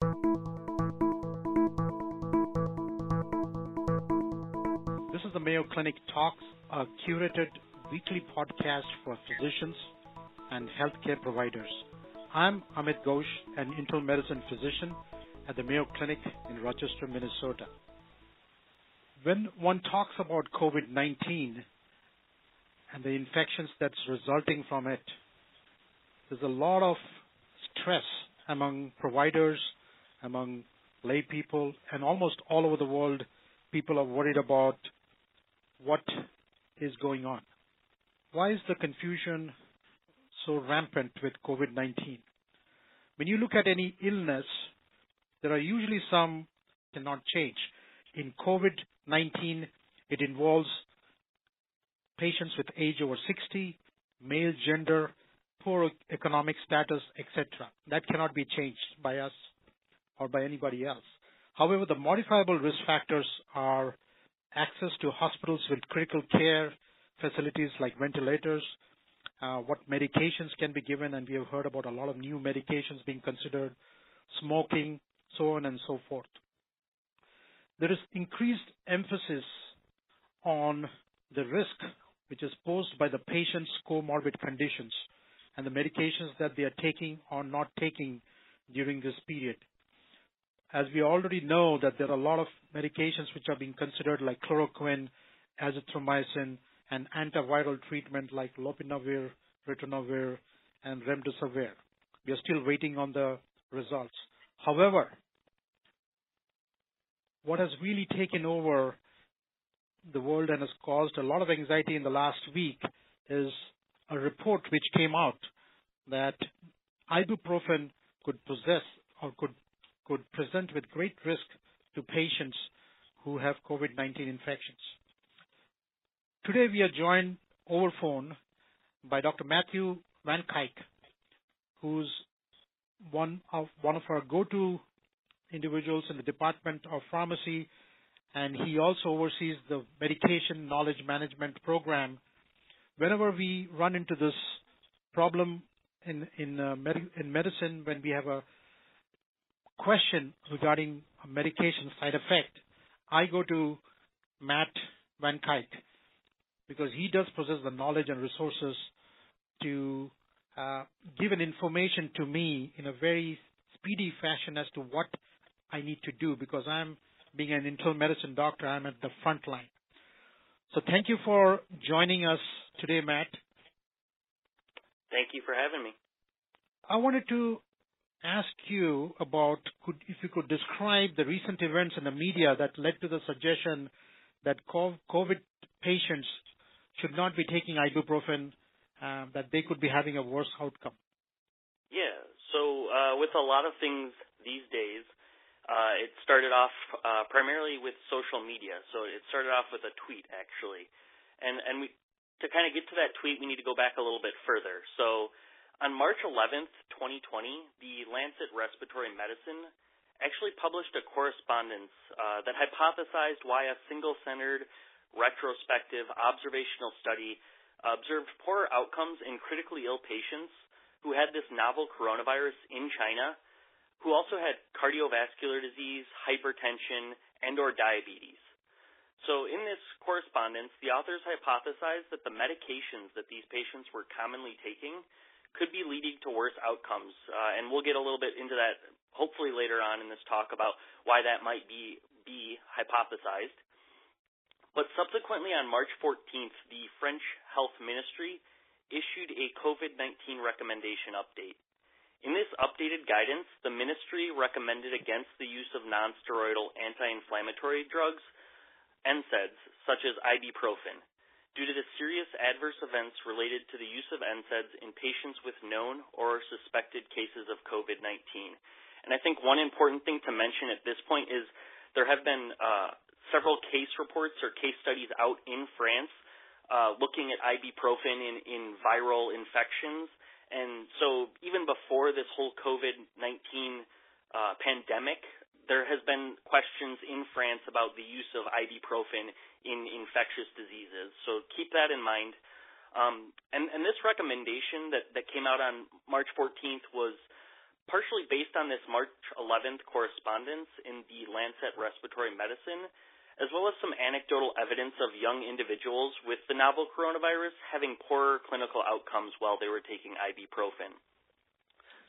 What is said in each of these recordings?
This is the Mayo Clinic Talks, a curated weekly podcast for physicians and healthcare providers. I'm Amit Ghosh, an internal medicine physician at the Mayo Clinic in Rochester, Minnesota. When one talks about COVID-19 and the infections that's resulting from it, there's a lot of stress among providers, among lay people, and almost all over the world, people are worried about what is going on. Why is the confusion so rampant with COVID-19? When you look at any illness, there are usually some cannot change. In COVID-19, it involves patients with age over 60, male gender, poor economic status, etc. That cannot be changed by us or by anybody else. However, the modifiable risk factors are access to hospitals with critical care facilities like ventilators, uh, what medications can be given, and we have heard about a lot of new medications being considered, smoking, so on and so forth. There is increased emphasis on the risk which is posed by the patient's comorbid conditions and the medications that they are taking or not taking during this period. As we already know that there are a lot of medications which are being considered like chloroquine, azithromycin, and antiviral treatment like lopinavir, ritonavir, and remdesivir. We are still waiting on the results. However, what has really taken over the world and has caused a lot of anxiety in the last week is a report which came out that ibuprofen could possess or could could present with great risk to patients who have COVID-19 infections. Today we are joined over phone by Dr. Matthew Van Kuyk, who's one of one of our go-to individuals in the Department of Pharmacy, and he also oversees the Medication Knowledge Management Program. Whenever we run into this problem in in, uh, med- in medicine, when we have a question regarding a medication side effect, I go to Matt Van Kuyk because he does possess the knowledge and resources to uh, give an information to me in a very speedy fashion as to what I need to do because I'm being an internal medicine doctor, I'm at the front line. So thank you for joining us today, Matt. Thank you for having me. I wanted to ask you about if you could describe the recent events in the media that led to the suggestion that COVID patients should not be taking ibuprofen, uh, that they could be having a worse outcome. Yeah. So uh, with a lot of things these days, uh, it started off uh, primarily with social media. So it started off with a tweet actually, and and we to kind of get to that tweet, we need to go back a little bit further. So on March 11th, 2020, the Lancet Respiratory Medicine actually published a correspondence uh, that hypothesized why a single-centered retrospective observational study observed poorer outcomes in critically ill patients who had this novel coronavirus in China who also had cardiovascular disease, hypertension, and or diabetes. So in this correspondence, the authors hypothesized that the medications that these patients were commonly taking could be leading to worse outcomes. Uh, and we'll get a little bit into that hopefully later on in this talk about why that might be, be hypothesized. But subsequently on March 14th, the French Health Ministry issued a COVID-19 recommendation update. In this updated guidance, the ministry recommended against the use of nonsteroidal anti-inflammatory drugs, NSAIDs, such as ibuprofen, due to the serious adverse events related to the use of NSAIDs in patients with known or suspected cases of COVID-19. And I think one important thing to mention at this point is there have been uh, several case reports or case studies out in France uh, looking at ibuprofen in, viral infections and so even before this whole COVID-19 uh, pandemic, there has been questions in France about the use of ibuprofen in infectious diseases. So keep that in mind. Um, and, and, this recommendation that, that came out on March 14th was partially based on this March 11th correspondence in the Lancet Respiratory Medicine, as well as some anecdotal evidence of young individuals with the novel coronavirus having poorer clinical outcomes while they were taking ibuprofen.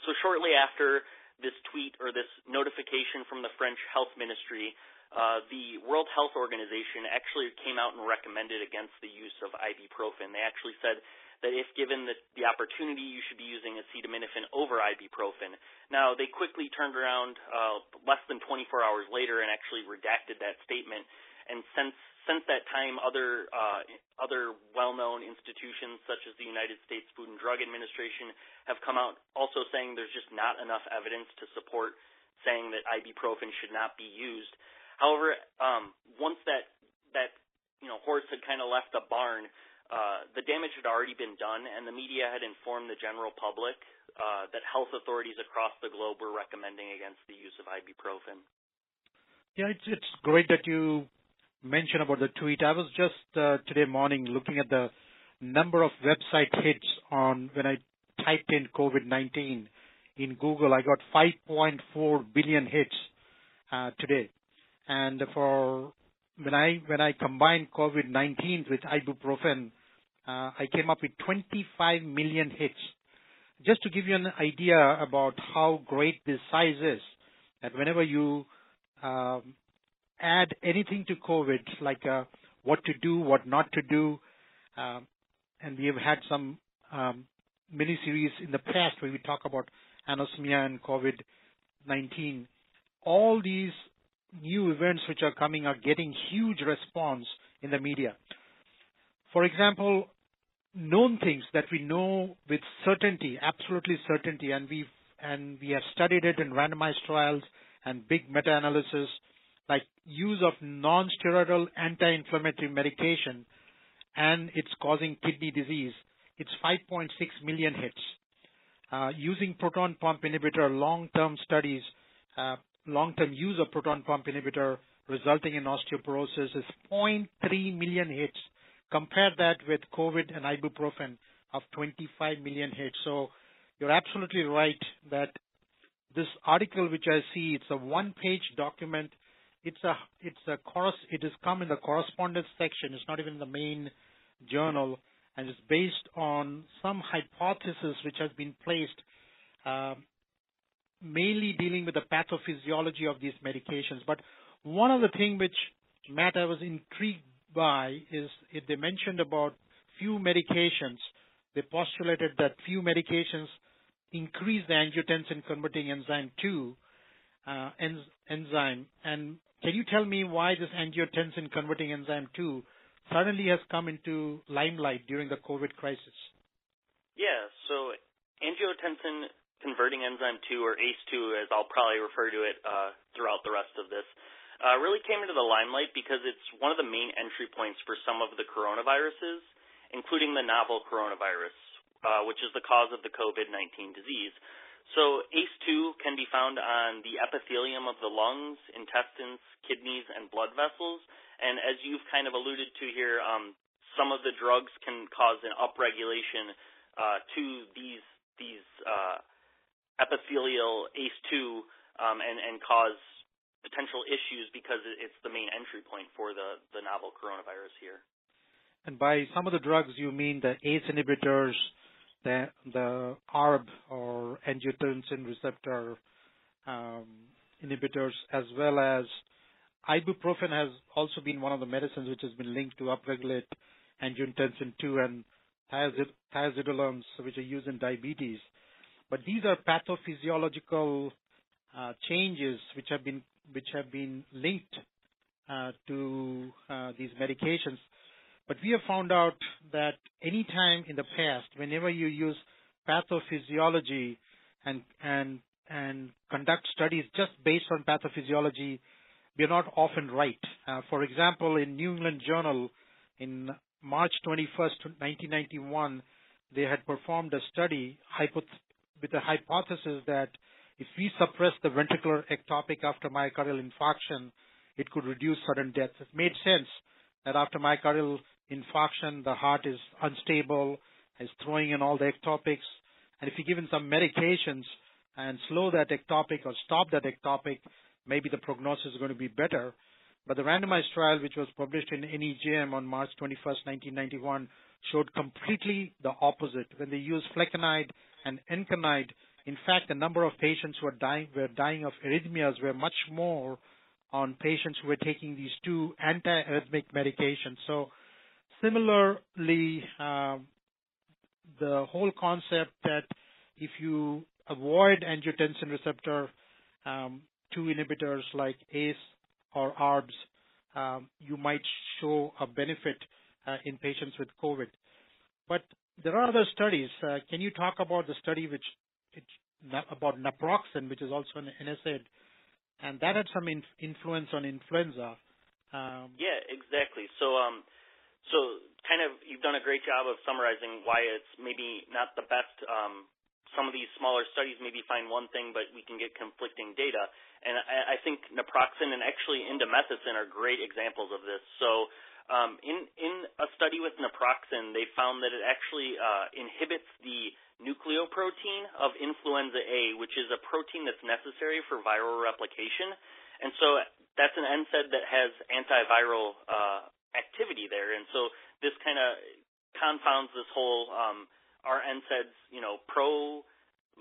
So shortly after this tweet or this notification from the French Health Ministry, uh, the World Health Organization actually came out and recommended against the use of ibuprofen. They actually said that if given the, the opportunity, you should be using acetaminophen over ibuprofen. Now, they quickly turned around uh, less than 24 hours later and actually redacted that statement. And since since that time, other uh, other well-known institutions such as the United States Food and Drug Administration have come out also saying there's just not enough evidence to support saying that ibuprofen should not be used. However, um, once that that you know horse had kind of left the barn, uh, the damage had already been done, and the media had informed the general public uh, that health authorities across the globe were recommending against the use of ibuprofen. Yeah, it's it's great that you mention about the tweet. I was just uh, today morning looking at the number of website hits on when I typed in COVID-19 in Google. I got 5.4 billion hits uh, today, and for when I when I combined COVID-19 with ibuprofen, uh, I came up with 25 million hits. Just to give you an idea about how great this size is, that whenever you um, add anything to COVID, like uh, what to do, what not to do. Um, and we have had some um, mini series in the past where we talk about anosmia and COVID-19. All these new events which are coming are getting huge response in the media. For example, known things that we know with certainty, absolutely certainty, and we've and we have studied it in randomized trials and big meta-analysis like use of non-steroidal anti-inflammatory medication and it's causing kidney disease, it's 5.6 million hits. Uh, using proton pump inhibitor, long-term studies, uh, long-term use of proton pump inhibitor resulting in osteoporosis is 0.3 million hits. Compare that with COVID and ibuprofen of 25 million hits. So you're absolutely right that this article which I see, it's a one-page document it's a it's a course it has come in the correspondence section. It's not even in the main journal, and it's based on some hypothesis which has been placed, uh, mainly dealing with the pathophysiology of these medications. But one of the things which Matt I was intrigued by is if they mentioned about few medications. They postulated that few medications increase the angiotensin converting enzyme 2 uh, enzyme, and can you tell me why this angiotensin converting enzyme 2 suddenly has come into limelight during the COVID crisis? Yeah, so angiotensin converting enzyme 2, or ACE2, as I'll probably refer to it uh, throughout the rest of this, uh, really came into the limelight because it's one of the main entry points for some of the coronaviruses, including the novel coronavirus, uh, which is the cause of the COVID 19 disease. So ACE2 can be found on the epithelium of the lungs, intestines, kidneys, and blood vessels. And as you've kind of alluded to here, um, some of the drugs can cause an upregulation uh, to these these uh, epithelial ACE2 um, and, and cause potential issues because it's the main entry point for the, the novel coronavirus here. And by some of the drugs, you mean the ACE inhibitors, the the ARB or angiotensin receptor um, inhibitors, as well as ibuprofen has also been one of the medicines which has been linked to upregulate angiotensin 2 and thiazidolons, which are used in diabetes. But these are pathophysiological uh, changes which have been which have been linked uh, to uh, these medications but we have found out that any time in the past, whenever you use pathophysiology and and and conduct studies just based on pathophysiology, we are not often right. Uh, for example, in New England Journal in March 21st, 1991, they had performed a study with the hypothesis that if we suppress the ventricular ectopic after myocardial infarction, it could reduce sudden death. It made sense that after myocardial infarction, the heart is unstable, is throwing in all the ectopics, and if you're given some medications, and slow that ectopic or stop that ectopic, maybe the prognosis is going to be better. But the randomized trial, which was published in NEJM on March 21st, 1991, showed completely the opposite. When they used flecainide and encainide, in fact, the number of patients who dying, were dying of arrhythmias were much more on patients who were taking these two antiarrhythmic medications. So similarly, um, the whole concept that if you avoid angiotensin receptor um, 2 inhibitors like ACE or ARBs, um, you might show a benefit uh, in patients with COVID. But there are other studies. Uh, can you talk about the study which about naproxen, which is also an NSAID, and that had some influence on influenza? Um, yeah, exactly. So, um, so kind of you've done a great job of summarizing why it's maybe not the best some of these smaller studies maybe find one thing, but we can get conflicting data. And I, I think naproxen and actually indomethacin are great examples of this. So um, in in a study with naproxen, they found that it actually uh, inhibits the nucleoprotein of influenza A, which is a protein that's necessary for viral replication. And so that's an NSAID that has antiviral uh, activity there. And so this kind of confounds this whole um, are NSAIDs, you know, pro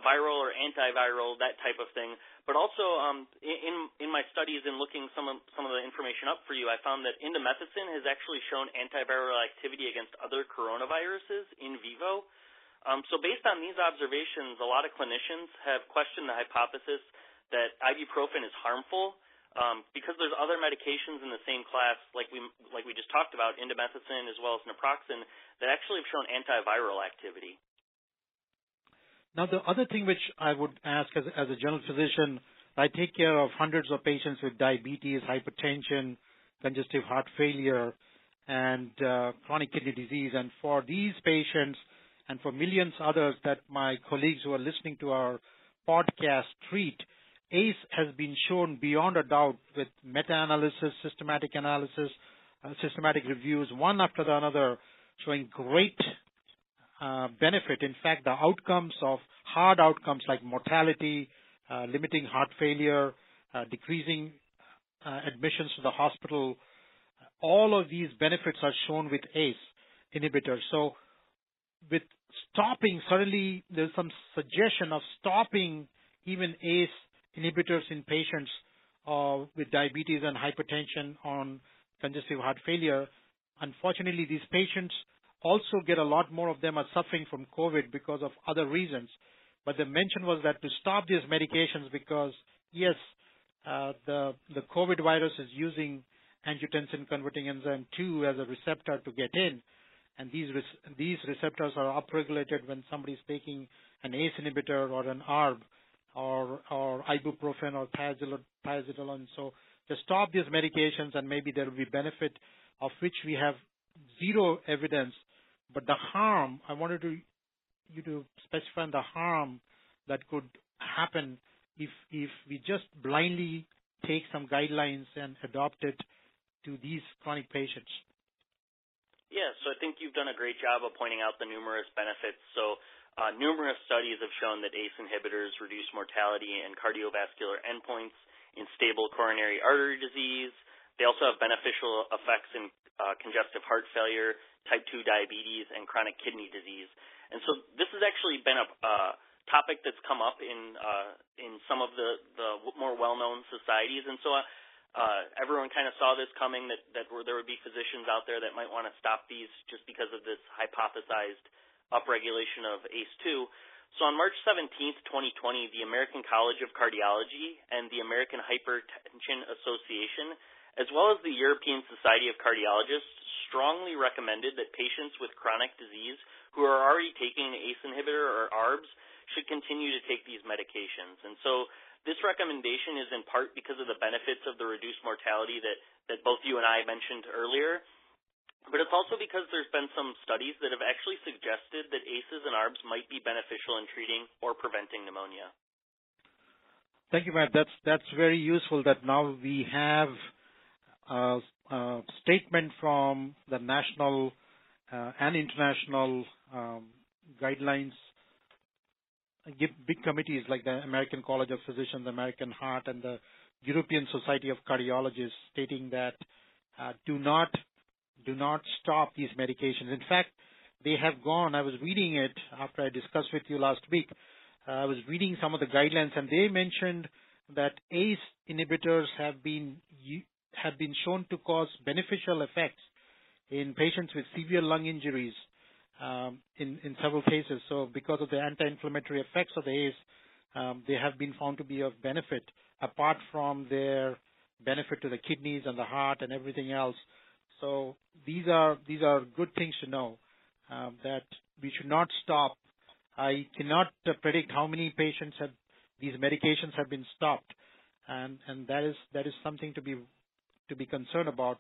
viral or antiviral, that type of thing. But also, um, in in my studies and looking some of some of the information up for you, I found that indomethacin has actually shown antiviral activity against other coronaviruses in vivo. Um, so based on these observations, a lot of clinicians have questioned the hypothesis that ibuprofen is harmful um, because there's other medications in the same class, like we like we just talked about, indomethacin as well as naproxen, that actually have shown antiviral activity. Now, the other thing which I would ask as, as a general physician, I take care of hundreds of patients with diabetes, hypertension, congestive heart failure, and uh, chronic kidney disease. And for these patients, and for millions others that my colleagues who are listening to our podcast treat, ACE has been shown beyond a doubt with meta-analysis, systematic analysis, uh, systematic reviews, one after the another, showing great uh, benefit. In fact, the outcomes of hard outcomes like mortality, uh, limiting heart failure, uh, decreasing admissions to the hospital, all of these benefits are shown with ACE inhibitors. So, with stopping, suddenly there's some suggestion of stopping even ACE inhibitors in patients with diabetes and hypertension on congestive heart failure. Unfortunately, these patients also get a lot more of them are suffering from COVID because of other reasons. But the mention was that to stop these medications because, yes, uh, the, the COVID virus is using angiotensin converting enzyme 2 as a receptor to get in. And these, these receptors are upregulated when somebody is taking an ACE inhibitor or an ARB or, or ibuprofen or thiazolone. So just stop these medications and maybe there will be benefit of which we have zero evidence. But the harm, I wanted to, you to specify the harm that could happen if, if we just blindly take some guidelines and adopt it to these chronic patients. Yeah, so I think you've done a great job of pointing out the numerous benefits. So uh, numerous studies have shown that ACE inhibitors reduce mortality and cardiovascular endpoints in stable coronary artery disease. They also have beneficial effects in uh, congestive heart failure, type 2 diabetes, and chronic kidney disease. And so this has actually been a uh, topic that's come up in uh, in some of the, the more well-known societies. And so uh, everyone kind of saw this coming that, that there would be physicians out there that might want to stop these just because of this hypothesized upregulation of ACE2. So on March 17th, 2020, the American College of Cardiology and the American Hypertension Association, as well as the European Society of Cardiologists, strongly recommended that patients with chronic disease who are already taking an ACE inhibitor or ARBs should continue to take these medications. And so this recommendation is in part because of the benefits of the reduced mortality that, that both you and I mentioned earlier, but it's also because there's been some studies that have actually suggested that ACEs and ARBs might be beneficial in treating or preventing pneumonia. Thank you, Matt. That's that's very useful that now we have statement from the national uh, and international um, guidelines big committees like the American College of Physicians, American Heart, and the European Society of Cardiologists stating that uh, do not do not stop these medications. In fact, they have gone. I was reading it after I discussed with you last week. Uh, I was reading some of the guidelines, and they mentioned that ACE inhibitors have been have been shown to cause beneficial effects in patients with severe lung injuries um, in in several cases. So, because of the anti-inflammatory effects of the ACE, um, they have been found to be of benefit apart from their benefit to the kidneys and the heart and everything else. So these are these are good things to know um, that we should not stop. I cannot uh, predict how many patients have these medications have been stopped, and and that is that is something to be to be concerned about.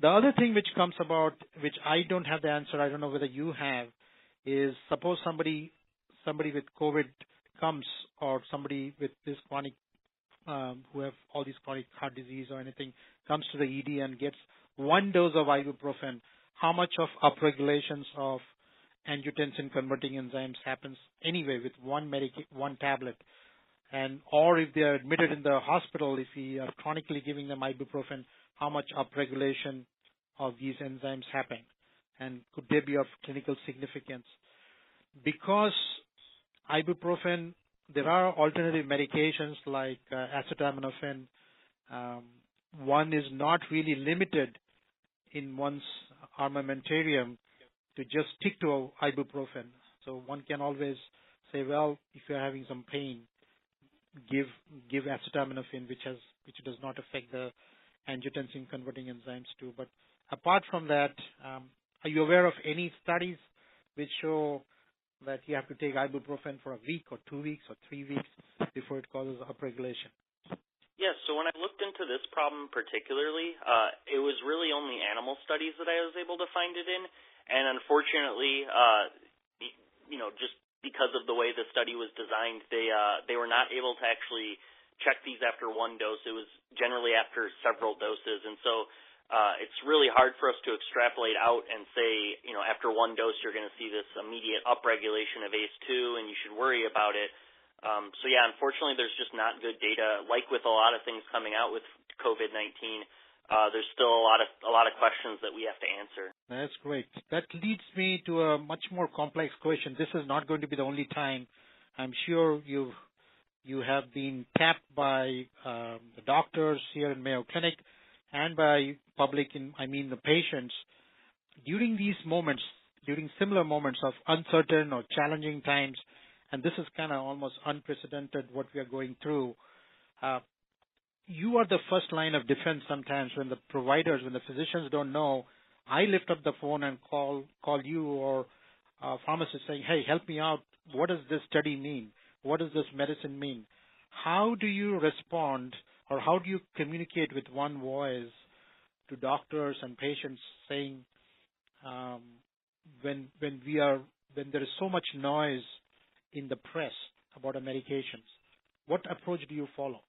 The other thing which comes about, which I don't have the answer, I don't know whether you have, is suppose somebody somebody with COVID comes or somebody with this chronic um, who have all these chronic heart disease or anything comes to the ED and gets one dose of ibuprofen, how much of upregulations of angiotensin converting enzymes happens anyway with one medic- one tablet and or if they are admitted in the hospital if we are chronically giving them ibuprofen how much upregulation of these enzymes happen and could they be of clinical significance because ibuprofen there are alternative medications like uh, acetaminophen. Um, one is not really limited in one's armamentarium to just stick to ibuprofen. So one can always say, well, if you're having some pain, give give acetaminophen, which has which does not affect the angiotensin converting enzymes too. But apart from that, um, are you aware of any studies which show that you have to take ibuprofen for a week or two weeks or three weeks before it causes upregulation. Yes, so when I looked into this problem particularly, uh, it was really only animal studies that I was able to find it in, and unfortunately, uh, you know, just because of the way the study was designed, they uh, they were not able to actually check these after one dose. It was generally after several doses, and so uh, it's really hard for us to extrapolate out and say, you know, after one dose you're going to see this immediate upregulation of ACE2 and you should worry about it. Um, so yeah, unfortunately, there's just not good data. Like with a lot of things coming out with COVID-19, uh, there's still a lot of a lot of questions that we have to answer. That's great. That leads me to a much more complex question. This is not going to be the only time. I'm sure you you have been tapped by um, the doctors here in Mayo Clinic and by public, in, I mean the patients, during these moments, during similar moments of uncertain or challenging times, and this is kind of almost unprecedented what we are going through. Uh, you are the first line of defense sometimes when the providers, when the physicians don't know. I lift up the phone and call call you or a pharmacist saying, "Hey, help me out. What does this study mean? What does this medicine mean?" How do you respond or how do you communicate with one voice to doctors and patients saying um, when when we are when there is so much noise in the press about our medications what approach do you follow?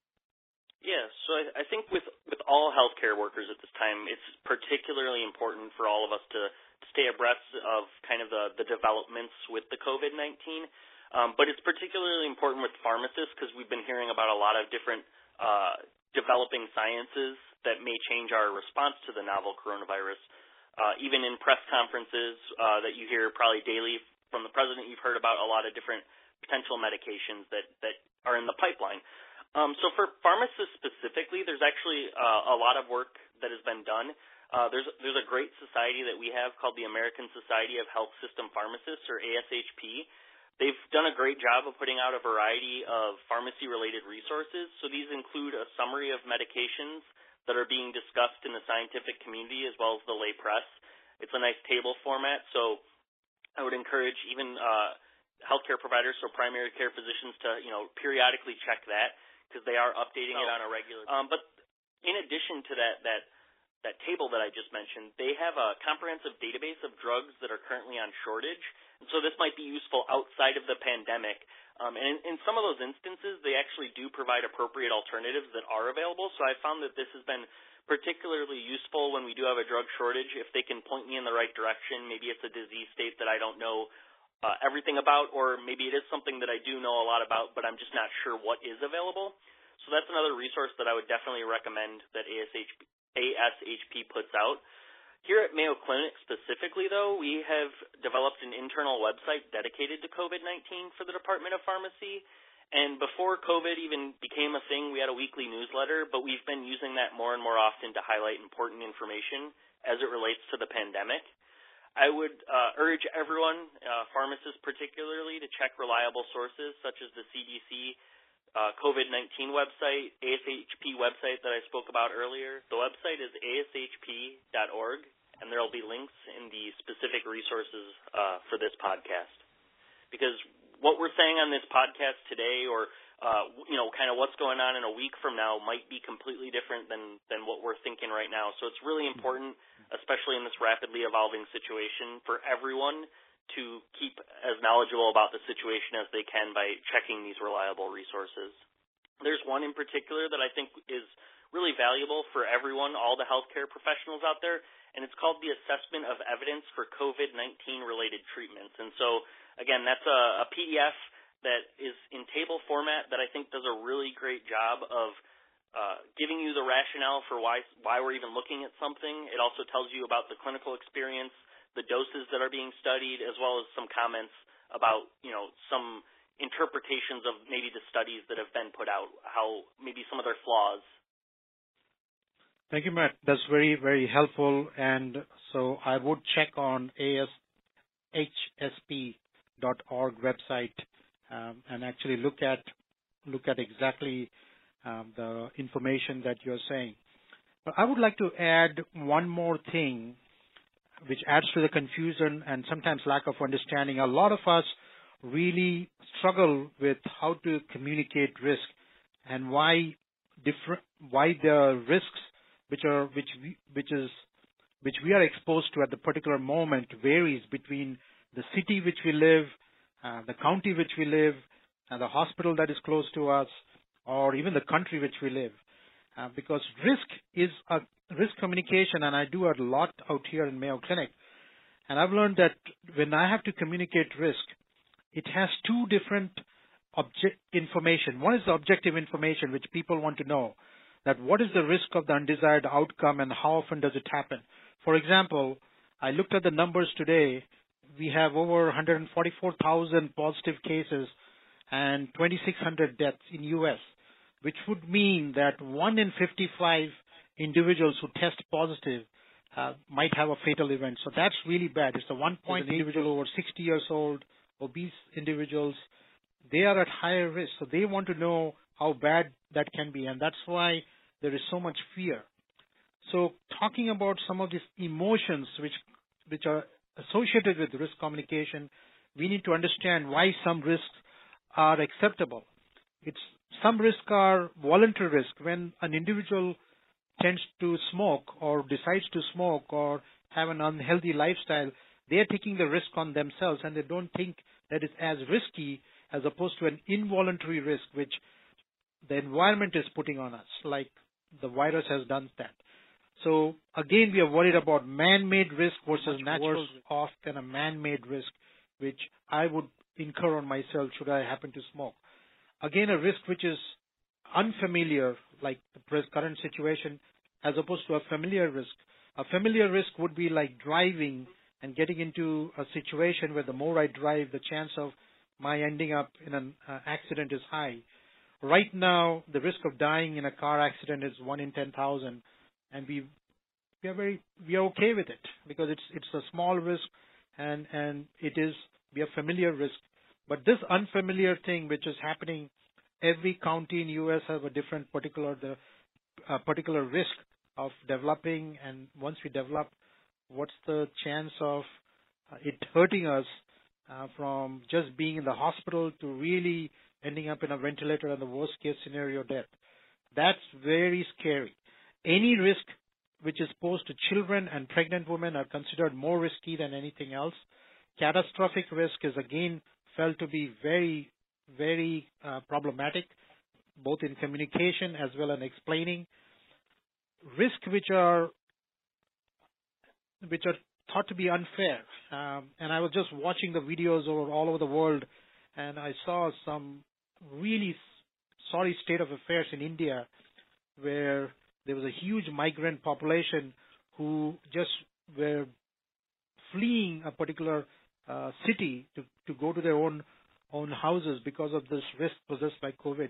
Yeah. So I, I think with with all healthcare workers at this time it's particularly important for all of us to stay abreast of kind of the the developments with the covid-19 um, but it's particularly important with pharmacists because we've been hearing about a lot of different uh, developing sciences that may change our response to the novel coronavirus. Uh, even in press conferences uh, that you hear probably daily from the president, you've heard about a lot of different potential medications that, that are in the pipeline. Um, so for pharmacists specifically, there's actually uh, a lot of work that has been done. Uh, there's there's a great society that we have called the American Society of Health System Pharmacists, or ASHP, They've done a great job of putting out a variety of pharmacy related resources. So these include a summary of medications that are being discussed in the scientific community as well as the lay press. It's a nice table format, so I would encourage even uh, healthcare providers, so primary care physicians, to you know periodically check that because they are updating oh. it on a regular. Um, but in addition to that, that that table that I just mentioned, they have a comprehensive database of drugs that are currently on shortage. And so this might be useful outside of the pandemic. Um, and in, in some of those instances, they actually do provide appropriate alternatives that are available. So I found that this has been particularly useful when we do have a drug shortage. If they can point me in the right direction, maybe it's a disease state that I don't know uh, everything about, or maybe it is something that I do know a lot about, but I'm just not sure what is available. So that's another resource that I would definitely recommend that ASHP, ASHP puts out. Here at Mayo Clinic specifically, though, we have developed an internal website dedicated to COVID-19 for the Department of Pharmacy. And before COVID even became a thing, we had a weekly newsletter, but we've been using that more and more often to highlight important information as it relates to the pandemic. I would uh, urge everyone, uh, pharmacists particularly, to check reliable sources such as the CDC uh, COVID-19 website, ASHP website that I spoke about earlier. The website is ashp.org, and there will be links in the specific resources uh, for this podcast. Because what we're saying on this podcast today, or uh, you know, kind of what's going on in a week from now, might be completely different than than what we're thinking right now. So it's really important especially in this rapidly evolving situation, for everyone to keep as knowledgeable about the situation as they can by checking these reliable resources. There's one in particular that I think is really valuable for everyone, all the healthcare professionals out there, and it's called the Assessment of Evidence for COVID-19 Related Treatments. And so, again, that's a, a PDF that is in table format that I think does a really great job of uh, giving you the rationale for why why we're even looking at something. It also tells you about the clinical experience, the doses that are being studied, as well as some comments about you know some interpretations of maybe the studies that have been put out, how maybe some of their flaws. Thank you, Matt. That's very very helpful. And so I would check on ashp.org website um, and actually look at look at exactly um, the information that you're saying. But I would like to add one more thing which adds to the confusion and sometimes lack of understanding. A lot of us really struggle with how to communicate risk and why different why the risks which are which we, which is which we are exposed to at the particular moment varies between the city which we live, uh, the county which we live, and the hospital that is close to us, or even the country which we live. Uh, because risk is a risk communication, and I do a lot out here in Mayo Clinic. And I've learned that when I have to communicate risk, it has two different object information. One is the objective information, which people want to know that what is the risk of the undesired outcome and how often does it happen. For example, I looked at the numbers today. We have over 144,000 positive cases and 2,600 deaths in U.S which would mean that one in 55 individuals who test positive uh, might have a fatal event. So that's really bad. It's a one point an individual over 60 years old, obese individuals. They are at higher risk. So they want to know how bad that can be. And that's why there is so much fear. So talking about some of these emotions which, which are associated with risk communication, we need to understand why some risks are acceptable. It's some risks are voluntary risk when an individual tends to smoke or decides to smoke or have an unhealthy lifestyle, they are taking the risk on themselves and they don't think that it's as risky as opposed to an involuntary risk which the environment is putting on us, like the virus has done that. So again, we are worried about man-made risk versus natural worse off than a man-made risk, which I would incur on myself should I happen to smoke. Again, a risk which is unfamiliar, like the current situation, as opposed to a familiar risk. A familiar risk would be like driving and getting into a situation where the more I drive, the chance of my ending up in an uh, accident is high. Right now, the risk of dying in a car accident is one in ten thousand, and we we are very we are okay with it because it's it's a small risk, and and it is we are familiar risk. But this unfamiliar thing, which is happening, every county in U.S. have a different particular the uh, particular risk of developing, and once we develop, what's the chance of uh, it hurting us uh, from just being in the hospital to really ending up in a ventilator and the worst case scenario death. That's very scary. Any risk which is posed to children and pregnant women are considered more risky than anything else. Catastrophic risk is again felt to be very, very uh, problematic, both in communication as well as explaining. Risks which are which are thought to be unfair. Um, and I was just watching the videos over all over the world, and I saw some really sorry state of affairs in India, where there was a huge migrant population who just were fleeing a particular city to, to go to their own own houses because of this risk possessed by COVID,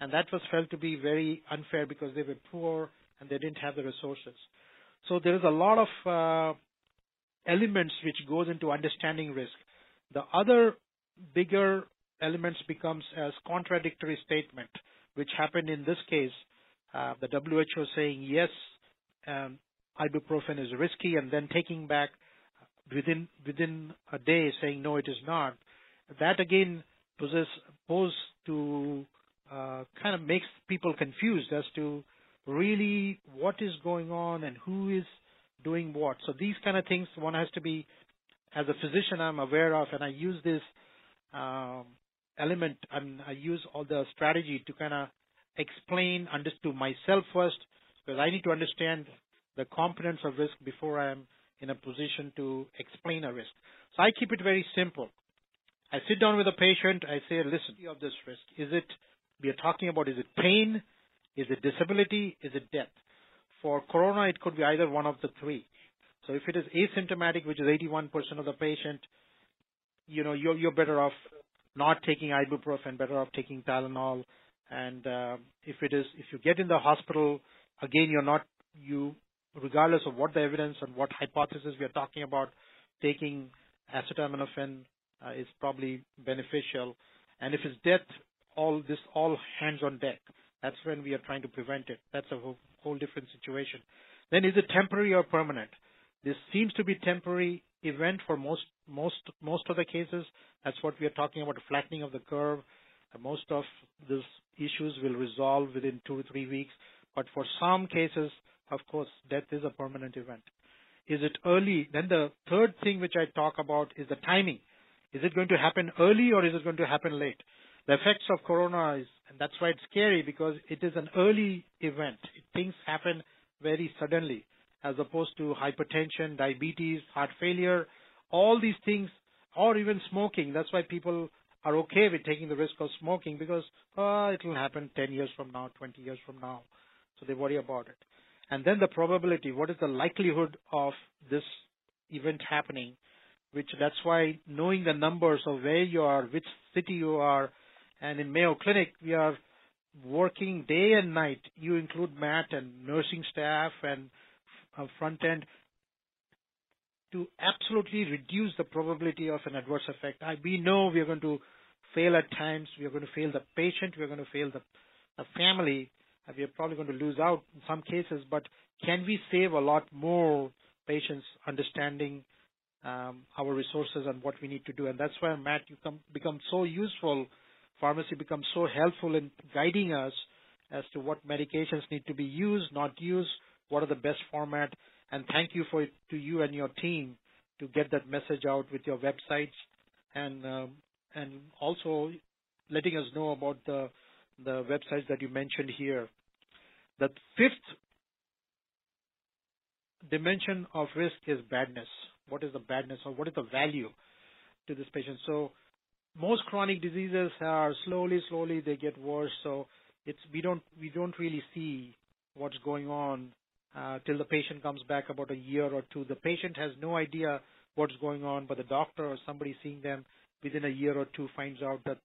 and that was felt to be very unfair because they were poor and they didn't have the resources. So there is a lot of uh, elements which goes into understanding risk. The other bigger elements becomes as contradictory statement, which happened in this case. Uh, the WHO saying yes, um, ibuprofen is risky, and then taking back within within a day saying no, it is not. That again poses pose to uh, kind of makes people confused as to really what is going on and who is doing what. So these kind of things one has to be, as a physician, I'm aware of, and I use this um, element and I use all the strategy to kind of explain, understand myself first, because I need to understand the components of risk before I'm in a position to explain a risk. So I keep it very simple. I sit down with a patient. I say, listen, of this risk, is it, we are talking about, is it pain? Is it disability? Is it death? For corona, it could be either one of the three. So if it is asymptomatic, which is 81% of the patient, you know, you're, you're better off not taking ibuprofen, better off taking Tylenol. And uh, if it is, if you get in the hospital, again, you're not, you regardless of what the evidence and what hypothesis we are talking about, taking acetaminophen uh, is probably beneficial. And if it's death, all this all hands on deck. That's when we are trying to prevent it. That's a whole, different situation. Then is it temporary or permanent? This seems to be temporary event for most most most of the cases. That's what we are talking about, flattening of the curve. most of these issues will resolve within two to three weeks. But for some cases, of course, death is a permanent event. Is it early? Then the third thing which I talk about is the timing. Is it going to happen early or is it going to happen late? The effects of corona is, and that's why it's scary because it is an early event. Things happen very suddenly as opposed to hypertension, diabetes, heart failure, all these things, or even smoking. That's why people are okay with taking the risk of smoking because uh, it will happen 10 years from now, 20 years from now. So they worry about it and then the probability, what is the likelihood of this event happening, which that's why knowing the numbers of where you are, which city you are, and in Mayo Clinic, we are working day and night. You include Matt and nursing staff and uh, front end to absolutely reduce the probability of an adverse effect. We know we are going to fail at times. We are going to fail the patient. We are going to fail the, the family we are probably going to lose out in some cases, but can we save a lot more patients understanding um, our resources and what we need to do? And that's why, Matt, you come, become so useful. Pharmacy becomes so helpful in guiding us as to what medications need to be used, not used, what are the best format. And thank you for to you and your team to get that message out with your websites and um, and also letting us know about the the websites that you mentioned here. The fifth dimension of risk is badness. What is the badness or what is the value to this patient? So most chronic diseases are slowly, slowly they get worse. So it's we don't we don't really see what's going on uh, till the patient comes back about a year or two. The patient has no idea what's going on, but the doctor or somebody seeing them within a year or two finds out that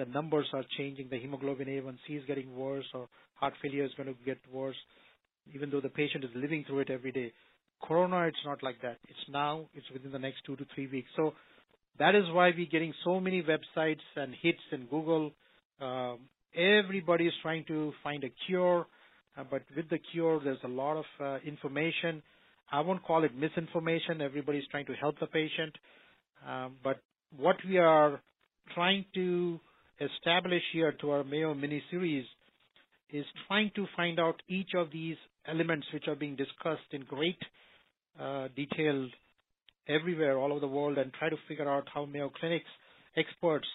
the numbers are changing, the hemoglobin A1C is getting worse, or heart failure is going to get worse, even though the patient is living through it every day. Corona, it's not like that. It's now, it's within the next two to three weeks. So that is why we're getting so many websites and hits in Google. Um, everybody is trying to find a cure, uh, but with the cure, there's a lot of uh, information. I won't call it misinformation. Everybody's trying to help the patient. Um, but what we are trying to establish here to our Mayo mini series is trying to find out each of these elements which are being discussed in great uh, detail everywhere all over the world and try to figure out how Mayo Clinic's experts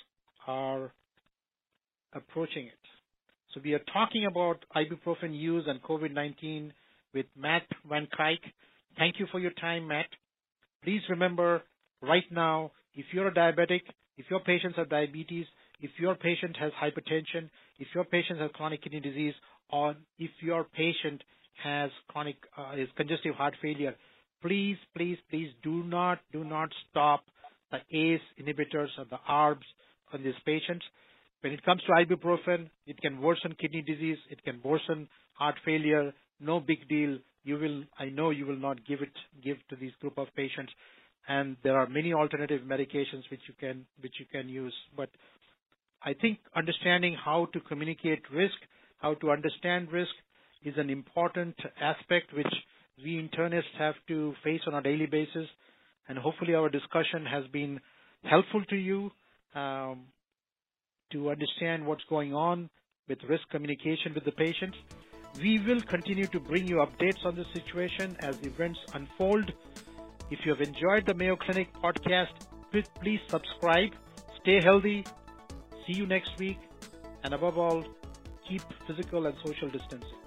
are approaching it. So we are talking about ibuprofen use and COVID-19 with Matt Van Kuyk. Thank you for your time, Matt. Please remember right now, if you're a diabetic, if your patients have diabetes, if your patient has hypertension, if your patient has chronic kidney disease, or if your patient has chronic uh, is congestive heart failure, please, please, please do not do not stop the ACE inhibitors or the ARBs on these patients. When it comes to ibuprofen, it can worsen kidney disease, it can worsen heart failure. No big deal. You will, I know you will not give it, give to these group of patients. And there are many alternative medications which you can, which you can use. But I think understanding how to communicate risk, how to understand risk is an important aspect which we internists have to face on a daily basis. And hopefully our discussion has been helpful to you. Um, to understand what's going on with risk communication with the patients. We will continue to bring you updates on the situation as events unfold. If you have enjoyed the Mayo Clinic podcast, please subscribe, stay healthy, see you next week, and above all, keep physical and social distancing.